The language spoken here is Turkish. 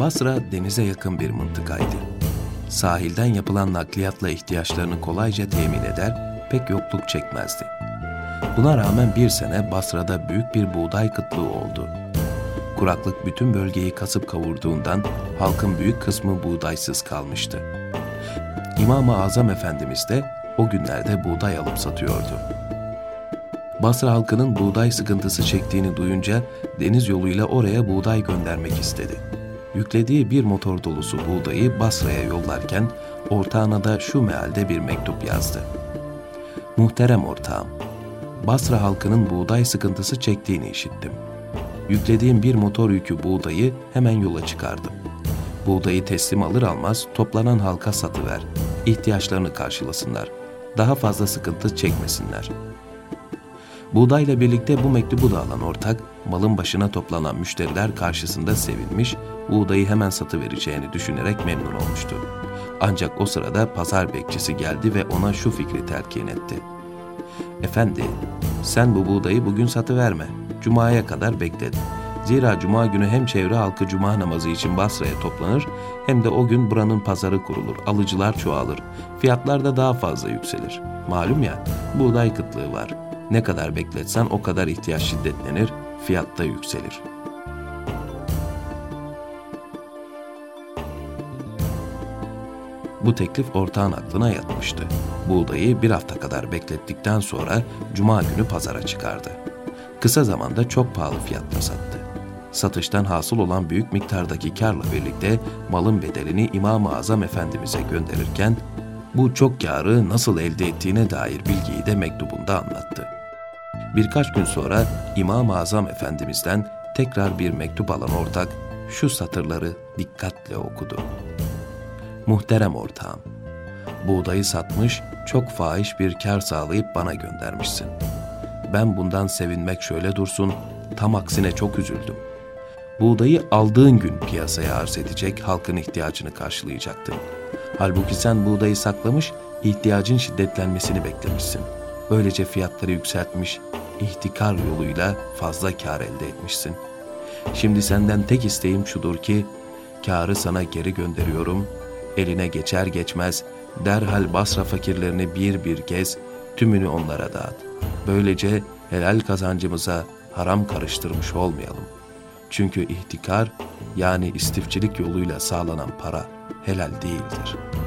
Basra denize yakın bir mıntıkaydı. Sahilden yapılan nakliyatla ihtiyaçlarını kolayca temin eder, pek yokluk çekmezdi. Buna rağmen bir sene Basra'da büyük bir buğday kıtlığı oldu. Kuraklık bütün bölgeyi kasıp kavurduğundan halkın büyük kısmı buğdaysız kalmıştı. İmam-ı Azam Efendimiz de o günlerde buğday alıp satıyordu. Basra halkının buğday sıkıntısı çektiğini duyunca deniz yoluyla oraya buğday göndermek istedi. Yüklediği bir motor dolusu buğdayı Basra'ya yollarken ortağına da şu mealde bir mektup yazdı. Muhterem ortağım, Basra halkının buğday sıkıntısı çektiğini işittim. Yüklediğim bir motor yükü buğdayı hemen yola çıkardım. Buğdayı teslim alır almaz toplanan halka satıver. ihtiyaçlarını karşılasınlar. Daha fazla sıkıntı çekmesinler. Buğdayla birlikte bu mektubu da alan ortak, malın başına toplanan müşteriler karşısında sevinmiş, buğdayı hemen satıvereceğini düşünerek memnun olmuştu. Ancak o sırada pazar bekçisi geldi ve ona şu fikri telkin etti. Efendi, sen bu buğdayı bugün satıverme. Cuma'ya kadar beklet. Zira cuma günü hem çevre halkı cuma namazı için Basra'ya toplanır hem de o gün buranın pazarı kurulur, alıcılar çoğalır, fiyatlar da daha fazla yükselir. Malum ya, buğday kıtlığı var. Ne kadar bekletsen o kadar ihtiyaç şiddetlenir, fiyat da yükselir. Bu teklif ortağın aklına yatmıştı. Buğdayı bir hafta kadar beklettikten sonra cuma günü pazara çıkardı. Kısa zamanda çok pahalı fiyatla sattı. Satıştan hasıl olan büyük miktardaki karla birlikte malın bedelini İmam-ı Azam Efendimiz'e gönderirken bu çok karı nasıl elde ettiğine dair bilgiyi de mektubunda anlattı. Birkaç gün sonra İmam-ı Azam Efendimiz'den tekrar bir mektup alan ortak şu satırları dikkatle okudu. Muhterem ortağım, buğdayı satmış, çok fahiş bir kar sağlayıp bana göndermişsin. Ben bundan sevinmek şöyle dursun, tam aksine çok üzüldüm. Buğdayı aldığın gün piyasaya arz edecek, halkın ihtiyacını karşılayacaktın. Halbuki sen buğdayı saklamış, ihtiyacın şiddetlenmesini beklemişsin. Böylece fiyatları yükseltmiş, ihtikar yoluyla fazla kar elde etmişsin. Şimdi senden tek isteğim şudur ki, karı sana geri gönderiyorum, eline geçer geçmez derhal Basra fakirlerini bir bir gez, tümünü onlara dağıt. Böylece helal kazancımıza haram karıştırmış olmayalım. Çünkü ihtikar yani istifçilik yoluyla sağlanan para helal değildir.''